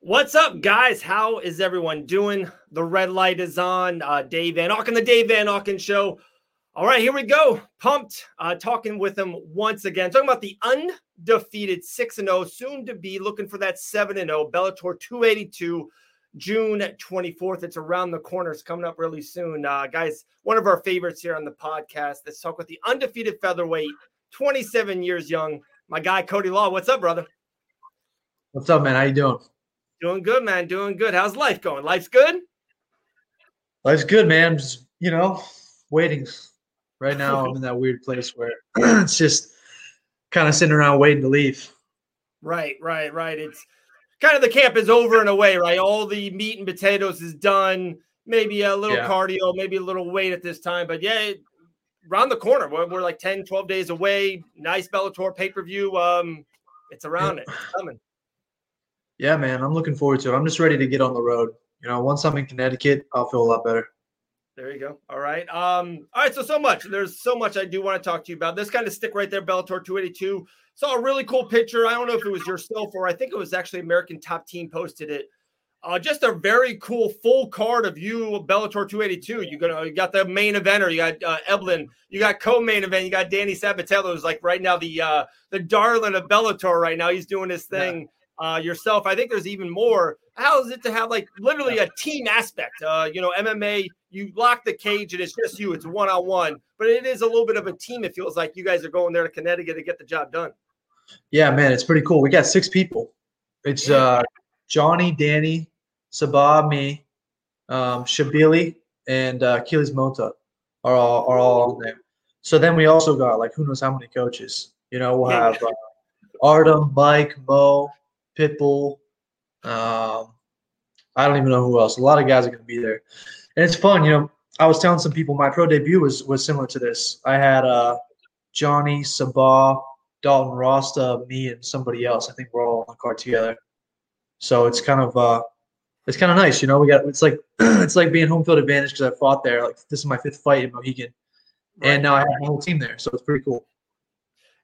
What's up, guys? How is everyone doing? The red light is on. Uh, Dave Van Auken, the Dave Van Auken Show. All right, here we go. Pumped. Uh, talking with him once again. Talking about the undefeated 6 0, soon to be looking for that 7 0 Bellator 282, June 24th. It's around the corner. It's coming up really soon. Uh, guys, one of our favorites here on the podcast. Let's talk with the undefeated featherweight, 27 years young. My guy, Cody Law. What's up, brother? What's up, man? How you doing? Doing good, man. Doing good. How's life going? Life's good? Life's good, man. Just, you know, waiting. Right now, I'm in that weird place where it's just kind of sitting around waiting to leave. Right, right, right. It's kind of the camp is over in a way, right? All the meat and potatoes is done. Maybe a little yeah. cardio, maybe a little weight at this time. But yeah, it, around the corner. We're, we're, like 10, 12 days away. Nice Bellator pay per view. Um, it's around yeah. it. It's coming. Yeah, man, I'm looking forward to it. I'm just ready to get on the road. You know, once I'm in Connecticut, I'll feel a lot better. There you go. All right. Um, all right. So so much. There's so much I do want to talk to you about. This kind of stick right there, Bellator 282. Saw a really cool picture. I don't know if it was yourself or I think it was actually American Top Team posted it. Uh, just a very cool full card of you, Bellator 282. You got you got the main eventer, you got uh, Eblen, you got co-main event, you got Danny Sabatello, who's like right now the uh, the darling of Bellator right now. He's doing his thing. Yeah uh, yourself. I think there's even more. How is it to have like literally a team aspect? Uh, you know, MMA, you lock the cage and it's just you, it's one on one, but it is a little bit of a team. It feels like you guys are going there to Connecticut to get the job done. Yeah, man, it's pretty cool. We got six people. It's uh, Johnny, Danny, Sabah, me, um, Shabili, and uh, Achilles Mota are all are all on there. So then we also got like who knows how many coaches. You know, we'll have uh, Artem, Mike, Mo, Pitbull. Um, I don't even know who else. A lot of guys are going to be there, and it's fun. You know, I was telling some people my pro debut was was similar to this. I had uh, Johnny Sabah, Dalton Rosta, me, and somebody else. I think we're all on the card together. So it's kind of uh, it's kind of nice, you know. We got it's like it's like being home field advantage because I fought there. Like this is my fifth fight in Mohegan, right. and now I have my whole team there, so it's pretty cool.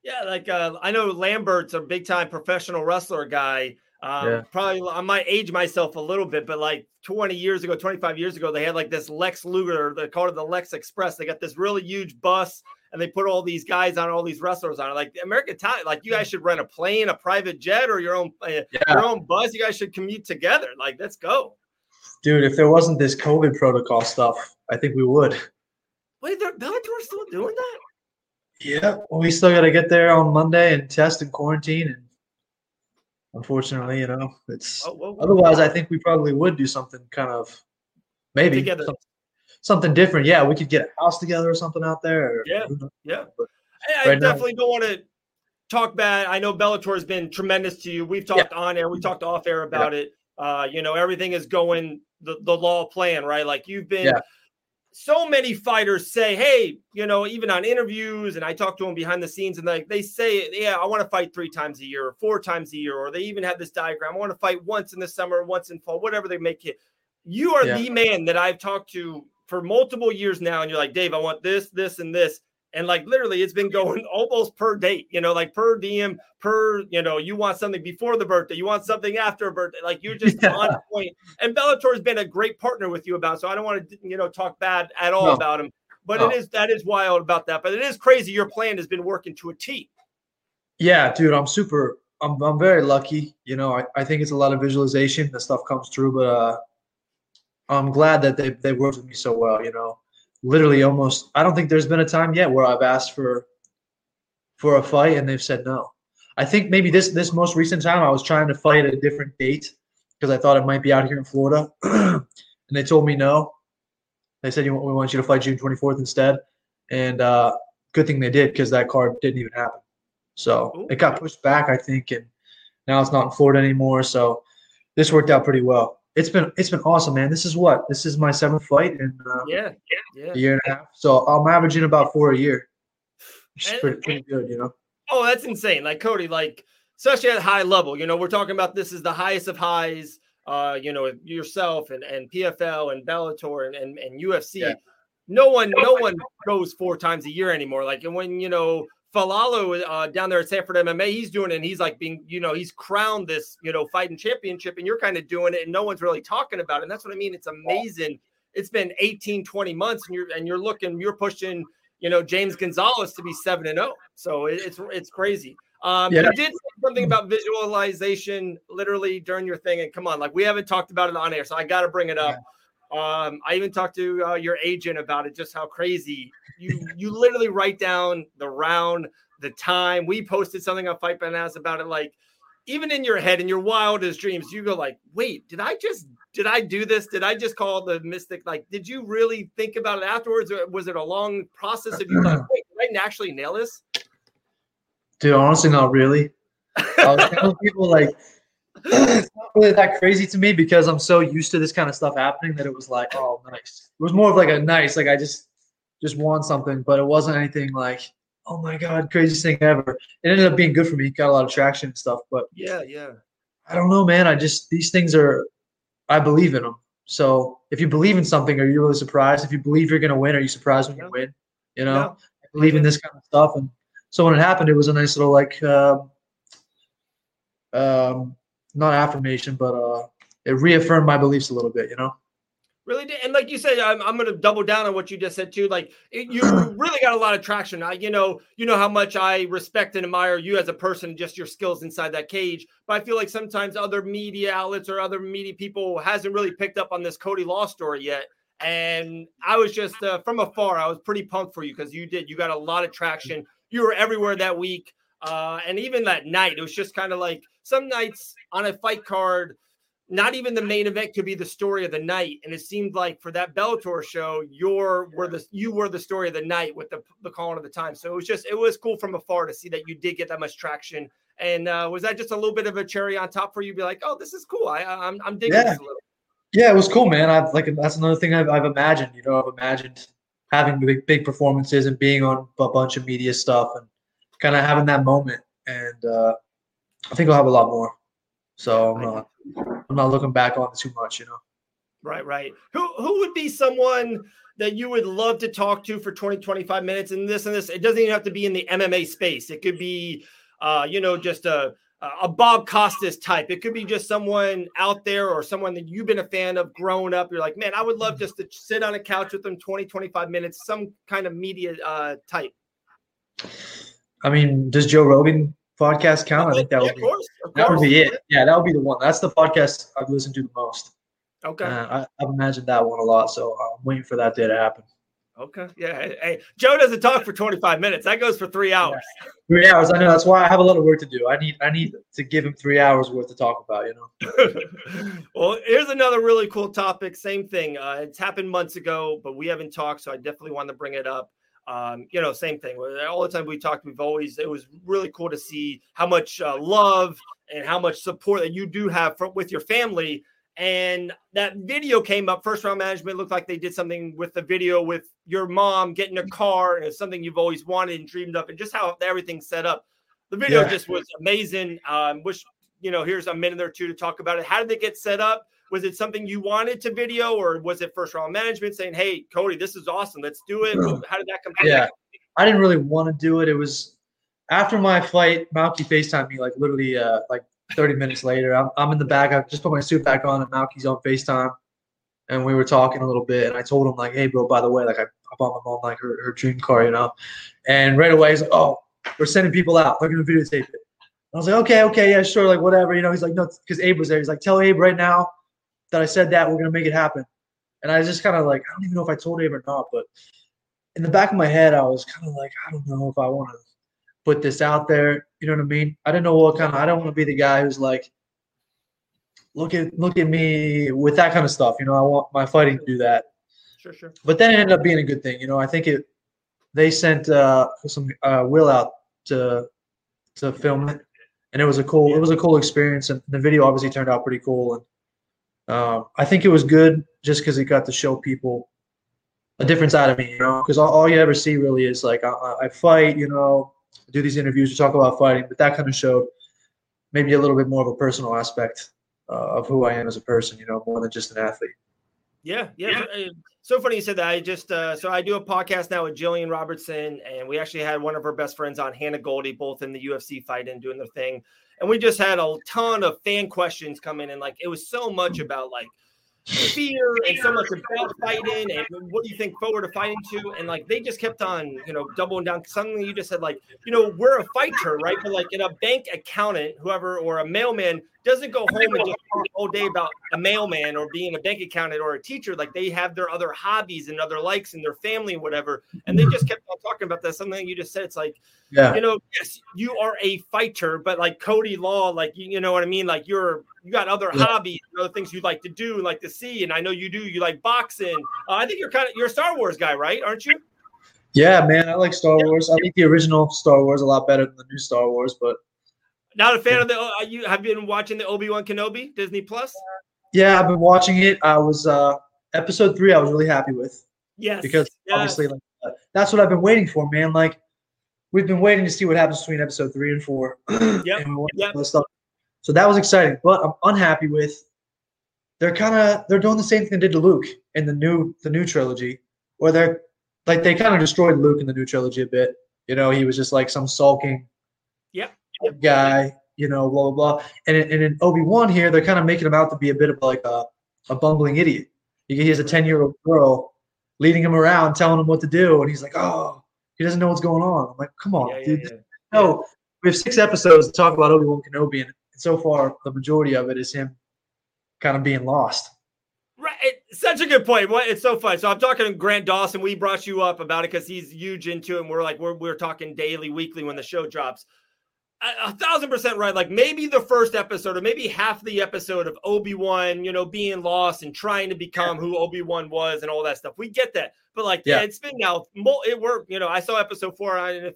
Yeah, like uh, I know Lambert's a big time professional wrestler guy. Um, yeah. Probably I might age myself a little bit, but like 20 years ago, 25 years ago, they had like this Lex Luger. They called it the Lex Express. They got this really huge bus, and they put all these guys on, all these wrestlers on it. Like American Time, like you guys should rent a plane, a private jet, or your own uh, yeah. your own bus. You guys should commute together. Like, let's go, dude. If there wasn't this COVID protocol stuff, I think we would. Wait, they're Bellator's still doing that? Yeah, well, we still got to get there on Monday and test and quarantine. And unfortunately, you know, it's oh, whoa, whoa, otherwise. I think we probably would do something kind of maybe something, something, different. Yeah, we could get a house together or something out there. yeah, yeah. I, I definitely now, don't want to talk bad. I know Bellator has been tremendous to you. We've talked yeah. on air, we talked off air about yeah. it. Uh, you know, everything is going the, the law plan, right? Like you've been yeah so many fighters say, hey, you know, even on interviews, and I talk to them behind the scenes, and like they say, yeah, I want to fight three times a year or four times a year, or they even have this diagram. I want to fight once in the summer, once in fall, whatever they make it. You are yeah. the man that I've talked to for multiple years now, and you're like, Dave, I want this, this, and this. And like literally, it's been going almost per date, you know, like per diem, per, you know, you want something before the birthday, you want something after a birthday. Like you're just yeah. on point. And Bellator has been a great partner with you about. So I don't want to, you know, talk bad at all no. about him. But no. it is that is wild about that. But it is crazy. Your plan has been working to a T. Yeah, dude, I'm super. I'm I'm very lucky. You know, I, I think it's a lot of visualization. The stuff comes through, but uh, I'm glad that they they worked with me so well. You know, literally almost I don't think there's been a time yet where I've asked for for a fight and they've said no. I think maybe this this most recent time I was trying to fight at a different date because I thought it might be out here in Florida, and they told me no. They said we want you to fight June 24th instead, and uh, good thing they did because that card didn't even happen. So Ooh. it got pushed back, I think, and now it's not in Florida anymore. So this worked out pretty well. It's been it's been awesome, man. This is what this is my seventh fight in uh, yeah, yeah, yeah, a year and a half. So I'm averaging about four a year, which is pretty, pretty good, you know. Oh, that's insane! Like Cody, like especially at high level. You know, we're talking about this is the highest of highs. Uh, you know, yourself and and PFL and Bellator and and, and UFC. Yeah. No one, no one goes four times a year anymore. Like, and when you know Falalu uh, down there at Sanford MMA, he's doing it and he's like being, you know, he's crowned this, you know, fighting championship and you're kind of doing it and no one's really talking about it. And that's what I mean. It's amazing. It's been 18, 20 months and you're and you're looking, you're pushing, you know, James Gonzalez to be seven and oh. So it's it's crazy. Um, yeah. you did something about visualization literally during your thing, and come on, like we haven't talked about it on air, so I got to bring it up. Um, I even talked to uh, your agent about it, just how crazy you you literally write down the round, the time. We posted something on Fight Bananas about it. Like even in your head, in your wildest dreams, you go like, "Wait, did I just did I do this? Did I just call the mystic? Like, did you really think about it afterwards? Or was it a long process of you like, wait, did I actually nail this? Dude, honestly, not really. I was telling people like it's not really that crazy to me because I'm so used to this kind of stuff happening that it was like, oh, nice. It was more of like a nice, like I just just won something, but it wasn't anything like, oh my god, craziest thing ever. It ended up being good for me, got a lot of traction and stuff. But yeah, yeah. I don't know, man. I just these things are, I believe in them. So if you believe in something, are you really surprised? If you believe you're gonna win, are you surprised when you win? You know, yeah. I believe in this kind of stuff, and so when it happened, it was a nice little like, uh, um, not affirmation, but uh, it reaffirmed my beliefs a little bit. You know. Really did, and like you said, I'm, I'm going to double down on what you just said too. Like it, you really got a lot of traction. I, you know, you know how much I respect and admire you as a person, just your skills inside that cage. But I feel like sometimes other media outlets or other media people hasn't really picked up on this Cody Law story yet. And I was just uh, from afar, I was pretty pumped for you because you did. You got a lot of traction. You were everywhere that week, uh, and even that night, it was just kind of like some nights on a fight card not even the main event could be the story of the night. And it seemed like for that Bellator show, you're were the you were the story of the night with the the calling of the time. So it was just it was cool from afar to see that you did get that much traction. And uh, was that just a little bit of a cherry on top for you? Be like, oh, this is cool. I I'm I'm digging yeah. this a little. Yeah, it was cool, man. I've like that's another thing I've, I've imagined. You know, I've imagined having big big performances and being on a bunch of media stuff and kind of having that moment. And uh, I think I'll have a lot more. So I'm not, I'm not looking back on it too much, you know. Right, right. Who who would be someone that you would love to talk to for 20, 25 minutes and this and this? It doesn't even have to be in the MMA space. It could be uh, you know, just a a Bob Costas type. It could be just someone out there or someone that you've been a fan of growing up. You're like, man, I would love just to sit on a couch with them 20, 25 minutes, some kind of media uh, type. I mean, does Joe Rogan podcast count? I think that would be course, that would be it. Yeah, that would be the one. That's the podcast I've listened to the most. Okay, uh, I, have imagined that one a lot, so I'm waiting for that day to happen. Okay, yeah. Hey, hey, Joe doesn't talk for 25 minutes. That goes for three hours. Yeah. Three hours. I know. That's why I have a lot of work to do. I need I need to give him three hours worth to talk about. You know. well, here's another really cool topic. Same thing. Uh, it's happened months ago, but we haven't talked, so I definitely want to bring it up um, you know, same thing. All the time we talked, we've always it was really cool to see how much uh, love and how much support that you do have for, with your family. And that video came up. First round management looked like they did something with the video with your mom getting a car, and it's something you've always wanted and dreamed of, and just how everything's set up. The video yeah. just was amazing. Um, wish you know, here's a minute or two to talk about it. How did they get set up? Was it something you wanted to video, or was it first round management saying, "Hey, Cody, this is awesome. Let's do it"? How did that come? Yeah, I didn't really want to do it. It was after my flight Malki Facetime me like literally uh, like 30 minutes later. I'm, I'm in the back. I just put my suit back on, and Malki's on Facetime, and we were talking a little bit. And I told him like, "Hey, bro, by the way, like I, I bought my mom like her, her dream car, you know." And right away he's like, "Oh, we're sending people out. They're gonna videotape it." I was like, "Okay, okay, yeah, sure, like whatever." You know, he's like, "No," because Abe was there. He's like, "Tell Abe right now." That I said that we're gonna make it happen. And I just kind of like I don't even know if I told him or not, but in the back of my head I was kind of like I don't know if I want to put this out there. You know what I mean? I didn't know what kind of I don't want to be the guy who's like look at look at me with that kind of stuff. You know, I want my fighting to do that. Sure, sure. But then it ended up being a good thing. You know, I think it they sent uh, some uh, Will out to to film it, and it was a cool it was a cool experience, and the video obviously turned out pretty cool. And um, I think it was good just because it got to show people a different side of me, you know, because all, all, you ever see really is like I, I fight, you know, do these interviews, we talk about fighting, but that kind of showed maybe a little bit more of a personal aspect uh, of who I am as a person, you know, more than just an athlete. Yeah, yeah. yeah. So funny you said that. I just uh, so I do a podcast now with Gillian Robertson, and we actually had one of her best friends on, Hannah Goldy, both in the UFC fight and doing their thing. And we just had a ton of fan questions come in, and like it was so much about like fear and so much about fighting and what do you think forward to fighting to. And like they just kept on you know doubling down. Suddenly you just said like you know we're a fighter right? But like in a bank accountant whoever or a mailman doesn't go home and just talk all day about a mailman or being a bank accountant or a teacher. Like they have their other hobbies and other likes and their family and whatever. And they just kept on talking about that. Something you just said. It's like, yeah. you know, yes, you are a fighter, but like Cody Law, like you, you know what I mean? Like you're you got other yeah. hobbies, other things you'd like to do, like to see. And I know you do. You like boxing. Uh, I think you're kind of you're a Star Wars guy, right? Aren't you? Yeah, man, I like Star Wars. I like the original Star Wars a lot better than the new Star Wars, but not a fan of the. Uh, you have been watching the Obi Wan Kenobi Disney Plus. Yeah, I've been watching it. I was uh episode three. I was really happy with. Yes. Because yes. obviously, like, uh, that's what I've been waiting for, man. Like we've been waiting to see what happens between episode three and four. yep. and yep. Stuff. So that was exciting, but I'm unhappy with. They're kind of they're doing the same thing they did to Luke in the new the new trilogy, where they're like they kind of destroyed Luke in the new trilogy a bit. You know, he was just like some sulking. Yep guy, you know, blah blah blah. And, and in Obi Wan here, they're kind of making him out to be a bit of like a, a bumbling idiot. He has a ten year old girl leading him around, telling him what to do, and he's like, oh, he doesn't know what's going on. I'm like, come on, yeah, dude. Yeah, yeah. No, we have six episodes to talk about Obi Wan Kenobi, and so far the majority of it is him kind of being lost. Right, such a good point. What it's so fun. So I'm talking to Grant Dawson. We brought you up about it because he's huge into it. And we're like, we're we're talking daily, weekly when the show drops a, thousand percent right. Like maybe the first episode or maybe half the episode of Obi Wan, you know, being lost and trying to become who Obi Wan was and all that stuff. We get that, but like, yeah, yeah it's been now. It worked. You know, I saw episode four. I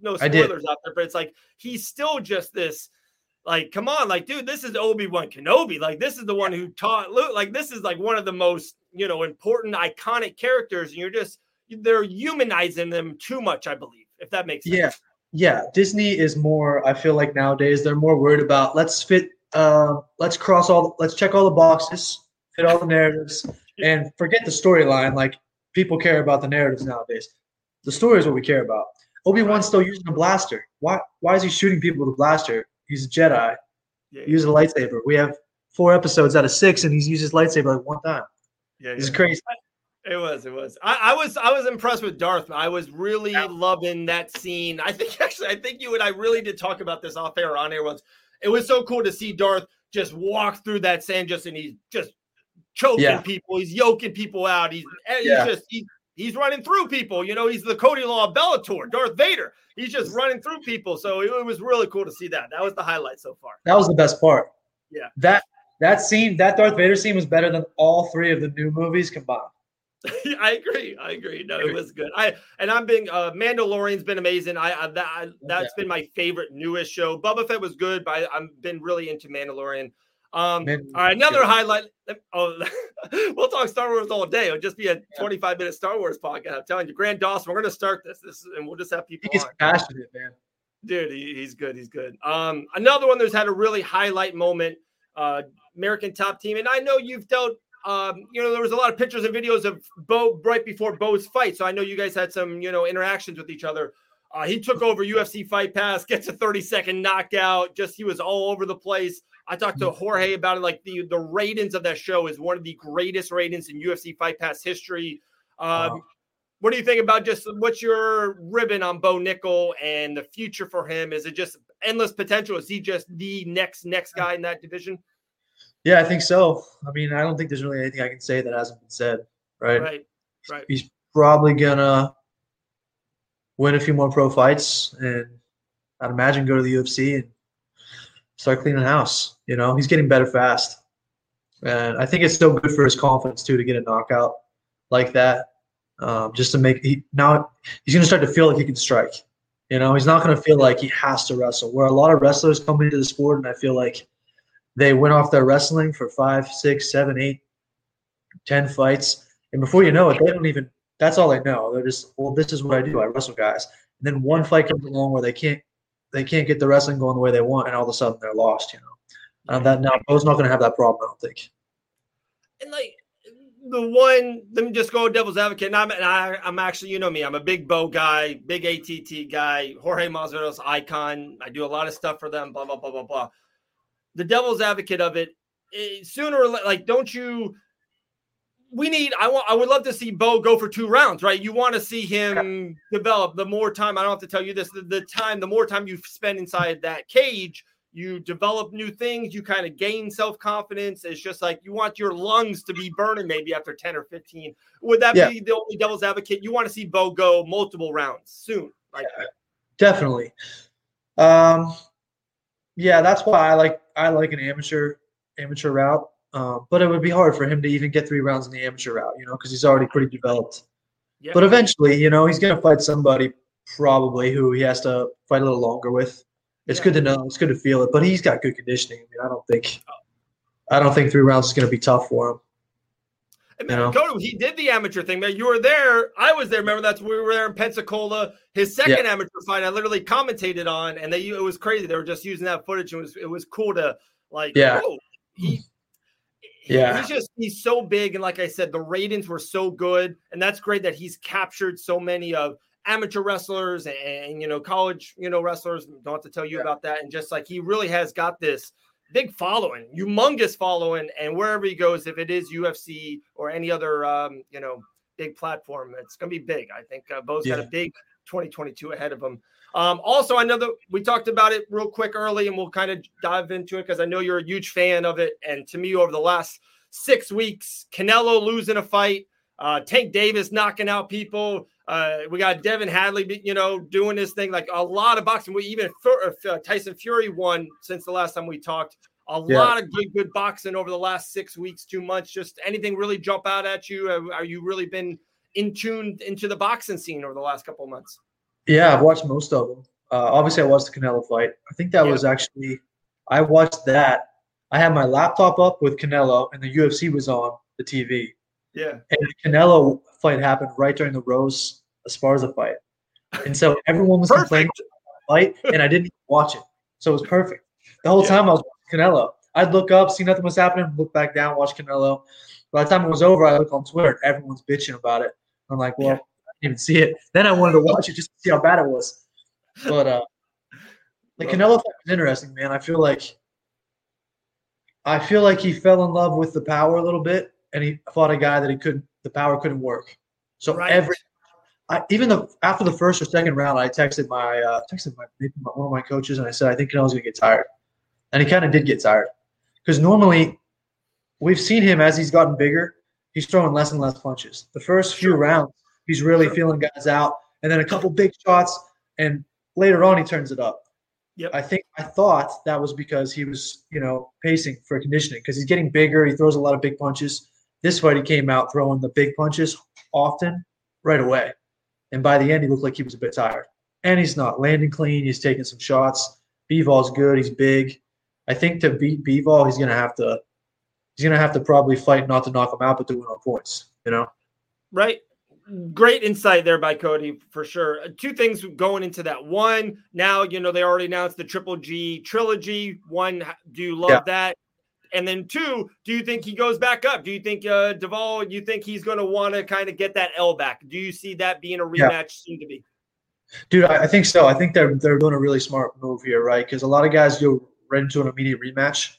no spoilers out there, but it's like he's still just this. Like, come on, like, dude, this is Obi Wan Kenobi. Like, this is the one who taught Luke. Like, this is like one of the most, you know, important, iconic characters, and you're just they're humanizing them too much. I believe, if that makes sense. Yeah, yeah, Disney is more. I feel like nowadays they're more worried about let's fit, uh, let's cross all, let's check all the boxes, fit all the narratives, and forget the storyline. Like people care about the narratives nowadays. The story is what we care about. Obi Wan's still using a blaster. Why? Why is he shooting people with a blaster? He's a Jedi. Yeah, he uses a lightsaber. We have four episodes out of six, and he's used his lightsaber like one time. Yeah, it's crazy. It was. It was. I, I, was. I was impressed with Darth. I was really yeah. loving that scene. I think actually, I think you and I really did talk about this off air on air once. It was so cool to see Darth just walk through that sand, just and he's just choking yeah. people. He's yoking people out. He's, he's yeah. just he's, he's running through people. You know, he's the Cody Law of Bellator, Darth Vader. He's just running through people. So it, it was really cool to see that. That was the highlight so far. That was the best part. Yeah. That that scene, that Darth Vader scene was better than all three of the new movies combined. I agree. I agree. No, it was good. I and I'm being uh Mandalorian's been amazing. I, I that I, that's yeah. been my favorite newest show. Boba Fett was good, but I, have been really into Mandalorian. Um, Man, all right, another good. highlight. Oh, we'll talk Star Wars all day. It'll just be a 25 minute Star Wars podcast. I'm telling you, Grant Dawson, we're gonna start this. This and we'll just have people. He's passionate, man. Dude, he, he's good. He's good. Um, another one that's had a really highlight moment. Uh, American Top Team, and I know you've dealt um, you know, there was a lot of pictures and videos of Bo right before Bo's fight. So I know you guys had some, you know, interactions with each other. Uh, he took over UFC Fight Pass, gets a 30 second knockout. Just he was all over the place. I talked to Jorge about it. Like the the ratings of that show is one of the greatest ratings in UFC Fight Pass history. Um, wow. What do you think about just what's your ribbon on Bo Nickal and the future for him? Is it just endless potential? Is he just the next next guy in that division? Yeah, I think so. I mean, I don't think there's really anything I can say that hasn't been said, right? Right. Right. He's probably gonna win a few more pro fights, and I'd imagine go to the UFC and start cleaning house. You know, he's getting better fast, and I think it's so good for his confidence too to get a knockout like that, um, just to make he now he's gonna start to feel like he can strike. You know, he's not going to feel like he has to wrestle. Where a lot of wrestlers come into the sport, and I feel like they went off their wrestling for five, six, seven, eight, ten fights, and before you know it, they don't even. That's all they know. They're just, well, this is what I do. I wrestle guys. And then one fight comes along where they can't, they can't get the wrestling going the way they want, and all of a sudden they're lost. You know, and that now Bo's not going to have that problem. I don't think. And like the one, let me just go devil's advocate. And I'm, and I, I'm actually, you know me, I'm a big Bo guy, big ATT guy, Jorge Masvidal's icon. I do a lot of stuff for them, blah, blah, blah, blah, blah. The devil's advocate of it, it eh, sooner or like, don't you, we need, I want, I would love to see Bo go for two rounds, right? You want to see him develop the more time. I don't have to tell you this, the, the time, the more time you spend inside that cage, you develop new things, you kind of gain self confidence. It's just like you want your lungs to be burning maybe after 10 or 15. Would that yeah. be the only devil's advocate? You want to see Bo go multiple rounds soon. Like yeah, definitely. Um yeah, that's why I like I like an amateur amateur route. Um, but it would be hard for him to even get three rounds in the amateur route, you know, because he's already pretty developed. Yeah. But eventually, you know, he's gonna fight somebody probably who he has to fight a little longer with. It's yeah. good to know. It's good to feel it. But he's got good conditioning. I mean, I don't think, I don't think three rounds is going to be tough for him. You know? he did the amateur thing, man. You were there. I was there. Remember, that's we were there in Pensacola. His second yeah. amateur fight, I literally commentated on, and they it was crazy. They were just using that footage, and it was it was cool to like. Yeah. He. Yeah, he's just he's so big, and like I said, the ratings were so good, and that's great that he's captured so many of amateur wrestlers and, and, you know college you know wrestlers don't have to tell you yeah. about that and just like he really has got this big following humongous following and wherever he goes if it is ufc or any other um, you know big platform it's going to be big. I think uh, bo's yeah. got a big 2022 ahead of him. Um, also i know that we talked about it real quick early and we'll kind of dive into it because i know you're a huge fan of it. And to me over the last six weeks canelo losing a fight uh, tank davis knocking out people uh, we got Devin Haney, you know, doing this thing like a lot of boxing. We even uh, Tyson Fury won since the last time we talked. A yeah. lot of good, good boxing over the last six weeks, two months. Just anything really jump out at you? Uh, are you really been in tuned into the boxing scene over the last couple of months? Yeah, I've watched most of them. Uh, obviously, I watched the Canelo fight. I think that yeah. was actually I watched that. I had my laptop up with Canelo, and the UFC was on the TV. Yeah. And Canelo fight happened right during the Rose Esparza fight. And so everyone was complaining fight, and I didn't watch it. So it was perfect. The whole yeah. time I was watching Canelo. I'd look up, see nothing was happening, look back down, watch Canelo. By the time it was over, I look on Twitter, everyone's bitching about it. I'm like, well, yeah. I didn't even see it. Then I wanted to watch it just to see how bad it was. But uh the Canelo fight was interesting, man. I feel like I feel like he fell in love with the power a little bit and he fought a guy that he couldn't the power couldn't work. So right. every I, even the after the first or second round, I texted my uh, texted my, my, one of my coaches and I said I think Canelo's gonna get tired, and he kind of did get tired because normally we've seen him as he's gotten bigger, he's throwing less and less punches. The first few rounds, he's really feeling guys out, and then a couple big shots, and later on he turns it up. Yep. I think I thought that was because he was, you know, pacing for conditioning because he's getting bigger. He throws a lot of big punches. This fight, he came out throwing the big punches often right away. And by the end, he looked like he was a bit tired. And he's not landing clean. He's taking some shots. Bivol good. He's big. I think to beat Bivol, he's gonna have to he's gonna have to probably fight not to knock him out, but to win on points. You know. Right. Great insight there by Cody for sure. Uh, two things going into that. One, now you know they already announced the Triple G trilogy. One, do you love yeah. that? And then two, do you think he goes back up? Do you think uh Bivol, you think he's going to want to kind of get that L back? Do you see that being a rematch yeah. soon to be? Dude, I think so. I think they're they're doing a really smart move here, right? Because a lot of guys go right into an immediate rematch,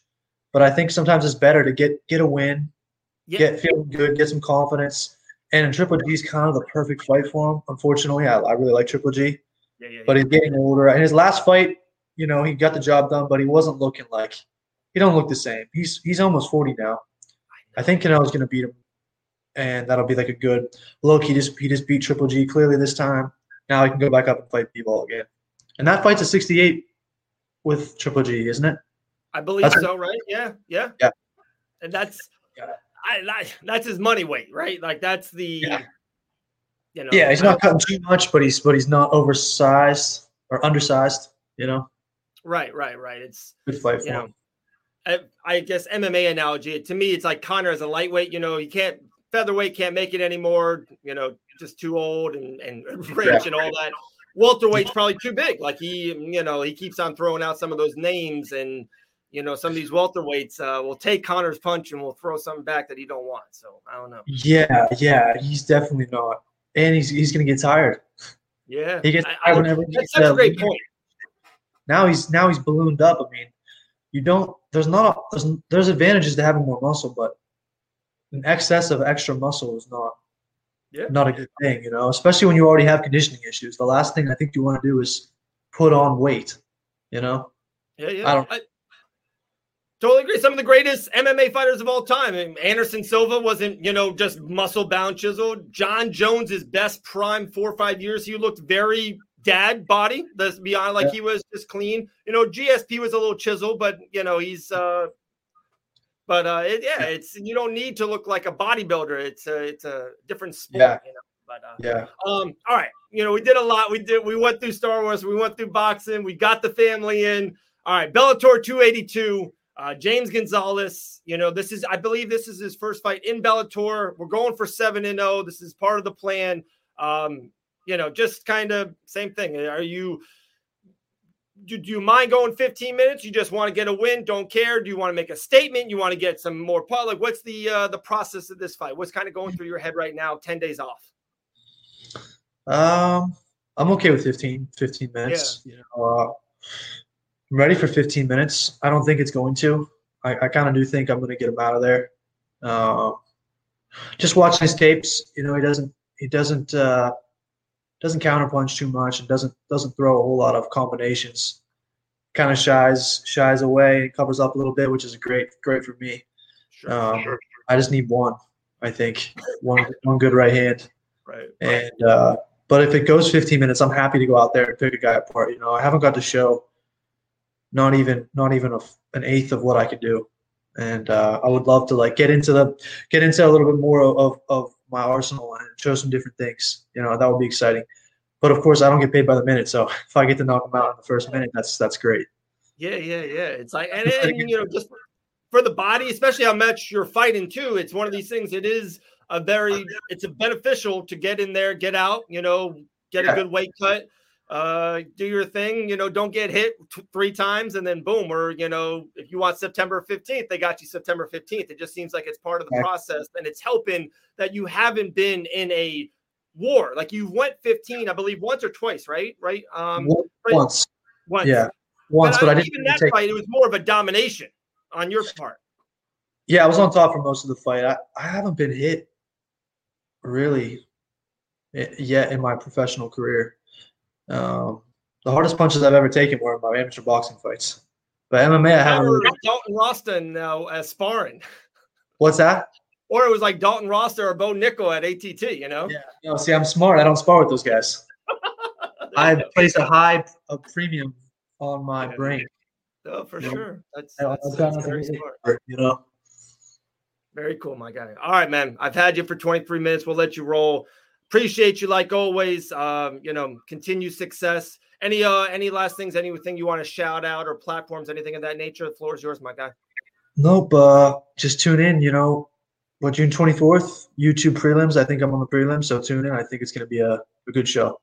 but I think sometimes it's better to get get a win, yeah. get feeling good, get some confidence. And Triple G is kind of the perfect fight for him. Unfortunately, I, I really like Triple G, yeah, yeah, but he's getting older. In his last fight, you know, he got the job done, but he wasn't looking like he don't look the same. He's he's almost 40 now. I think Canelo's going to beat him, and that'll be like a good look. He just he just beat Triple G clearly this time. Now he can go back up and fight Bivol again. And that fight's a 68 with Triple G, isn't it? I believe that's so, right? Yeah, yeah, yeah. And that's I, I, that's his money weight, right? Like that's the yeah. You know, yeah, he's not cutting too much, but he's but he's not oversized. or undersized. You know. Right, right, right. It's good fight for him. I, I guess MMA analogy. To me, it's like Conor as a lightweight. You know, you can't featherweight can't make it anymore. You know, just too old and and rich and all that. Welterweight's probably too big. Like he, you know, he keeps on throwing out some of those names, and you know, some of these welterweights uh, will take Conor's punch and will throw something back that he don't want. So I don't know. Yeah, yeah, he's definitely not, and he's he's gonna get tired. Yeah, he gets tired I, I, whenever. That's such a great point. Now he's now he's ballooned up. I mean, you don't. There's not. There's there's advantages to having more muscle, but an excess of extra muscle is not yeah. not a good thing, you know, especially when you already have conditioning issues. The last thing I think you want to do is put on weight, you know? Yeah, yeah. I don't I totally agree. Some of the greatest MMA fighters of all time. Anderson Silva wasn't, you know, just muscle bound chiseled. Jon Jones's best prime four or five years, he looked very dad body. Let's be honest, like yeah. he was just clean. You know, GSP was a little chisel, but you know, he's uh but uh, it, yeah, it's you don't need to look like a bodybuilder. It's a it's a different sport. Yeah. You know? But uh, yeah. Um. All right. You know, we did a lot. We did. We went through Star Wars. We went through boxing. We got the family in. All right. Bellator 282. Uh, James Gonzalez. You know, this is. I believe this is his first fight in Bellator. We're going for seven and zero. Oh. This is part of the plan. Um. You know, just kind of same thing. Are you? do, do you mind going 15 minutes? You just want to get a win, don't care. Do you want to make a statement? You want to get some more public? What's the uh, the process of this fight? What's kind of going through your head right now? 10 days off. Um, I'm okay with 15, 15 minutes. Yeah. You know, uh, I'm ready for 15 minutes. I don't think it's going to. I, I kind of do think I'm going to get him out of there. Uh, just watching his tapes, you know, he doesn't he doesn't uh, doesn't counterpunch too much and doesn't doesn't throw a whole lot of combinations. Kind of shies shies away and covers up a little bit, which is great great for me. Sure, um, sure. I just need one. I think one one good right hand. Right. And uh, but if it goes 15 minutes, I'm happy to go out there and pick a guy apart. You know, I haven't got to show not even not even a, an eighth of what I could do, and uh, I would love to like get into the get into a little bit more of, of my arsenal and show some different things. You know, that would be exciting. But of course, I don't get paid by the minute, so if I get to knock them out in the first minute, that's that's great. Yeah, yeah, yeah. It's like, and, and you know, just for the body, especially how much you're fighting too. It's one of these things. It is a very, it's a beneficial to get in there, get out. You know, get yeah. a good weight cut uh, do your thing. You know, don't get hit t- three times and then boom. Or you know, if you want September fifteenth, they got you September fifteenth. It just seems like it's part of the process, and it's helping that you haven't been in a war. Like you went fifteen, I believe, once or twice, right? Right? Um, once. Once. Yeah. Once, but, but I, didn't even that take... fight. It was more of a domination on your part. Yeah, I was on top for most of the fight. I, I haven't been hit really eh, yet in my professional career. Um, the hardest punches I've ever taken were in my amateur boxing fights. But MMA, I haven't. Really... Dalton Rosta now as sparring. What's that? Or it was like Dalton Rosta or Bo Nickal at ATT. You know. Yeah. You know, see, I'm smart. I don't spar with those guys. I place a high a premium on my yeah. brain. Oh, for you sure. That's, that's, that's very smart. You know. Very cool, my guy. All right, man. I've had you for 23 minutes. We'll let you roll appreciate you like always. Um, you know, continue success. Any uh any last things, anything you want to shout out or platforms, anything of that nature? The floor is yours, my guy. Nope. Uh just tune in, you know. Well, June 24th, YouTube prelims. I think I'm on the prelims, so tune in. I think it's gonna be a, a good show.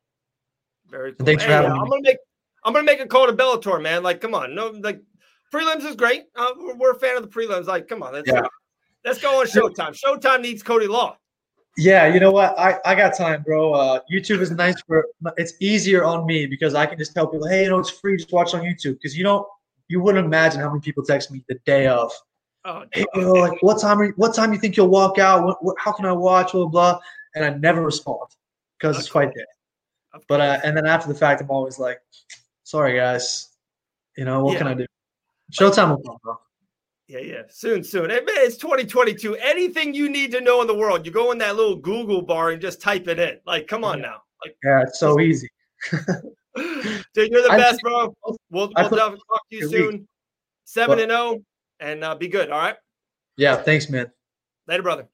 Very cool. thanks hey, for having uh, me. I'm gonna make I'm gonna make a call to Bellator, man. Like, come on, no, like prelims is great. Uh, we're, we're, a fan of the prelims. Like, come on, let's yeah. let's go on Showtime. Showtime needs Cody Law. Yeah, you know what? I, I got time, bro. Uh, YouTube is nice for it's easier on me because I can just tell people, hey, you know, it's free, just watch on YouTube. Because you don't you wouldn't imagine how many people text me the day of. Oh, hey, bro, like what time are you, what time you think you'll walk out? What, what, how can I watch? Blah blah. And I never respond because it's quite day. But uh, and then after the fact, I'm always like, sorry guys, you know what yeah. can I do? Showtime will come, bro. Yeah, yeah. Soon, soon. Hey, man, it's 2022. Anything you need to know in the world, you go in that little Google bar and just type it in. Like, come on now. Like, yeah, it's so easy. Dude, you're the I best, bro. We'll, we'll talk to you soon. Seven and zero, oh, and uh, be good. All right. Yeah. Thanks, man. Later, brother.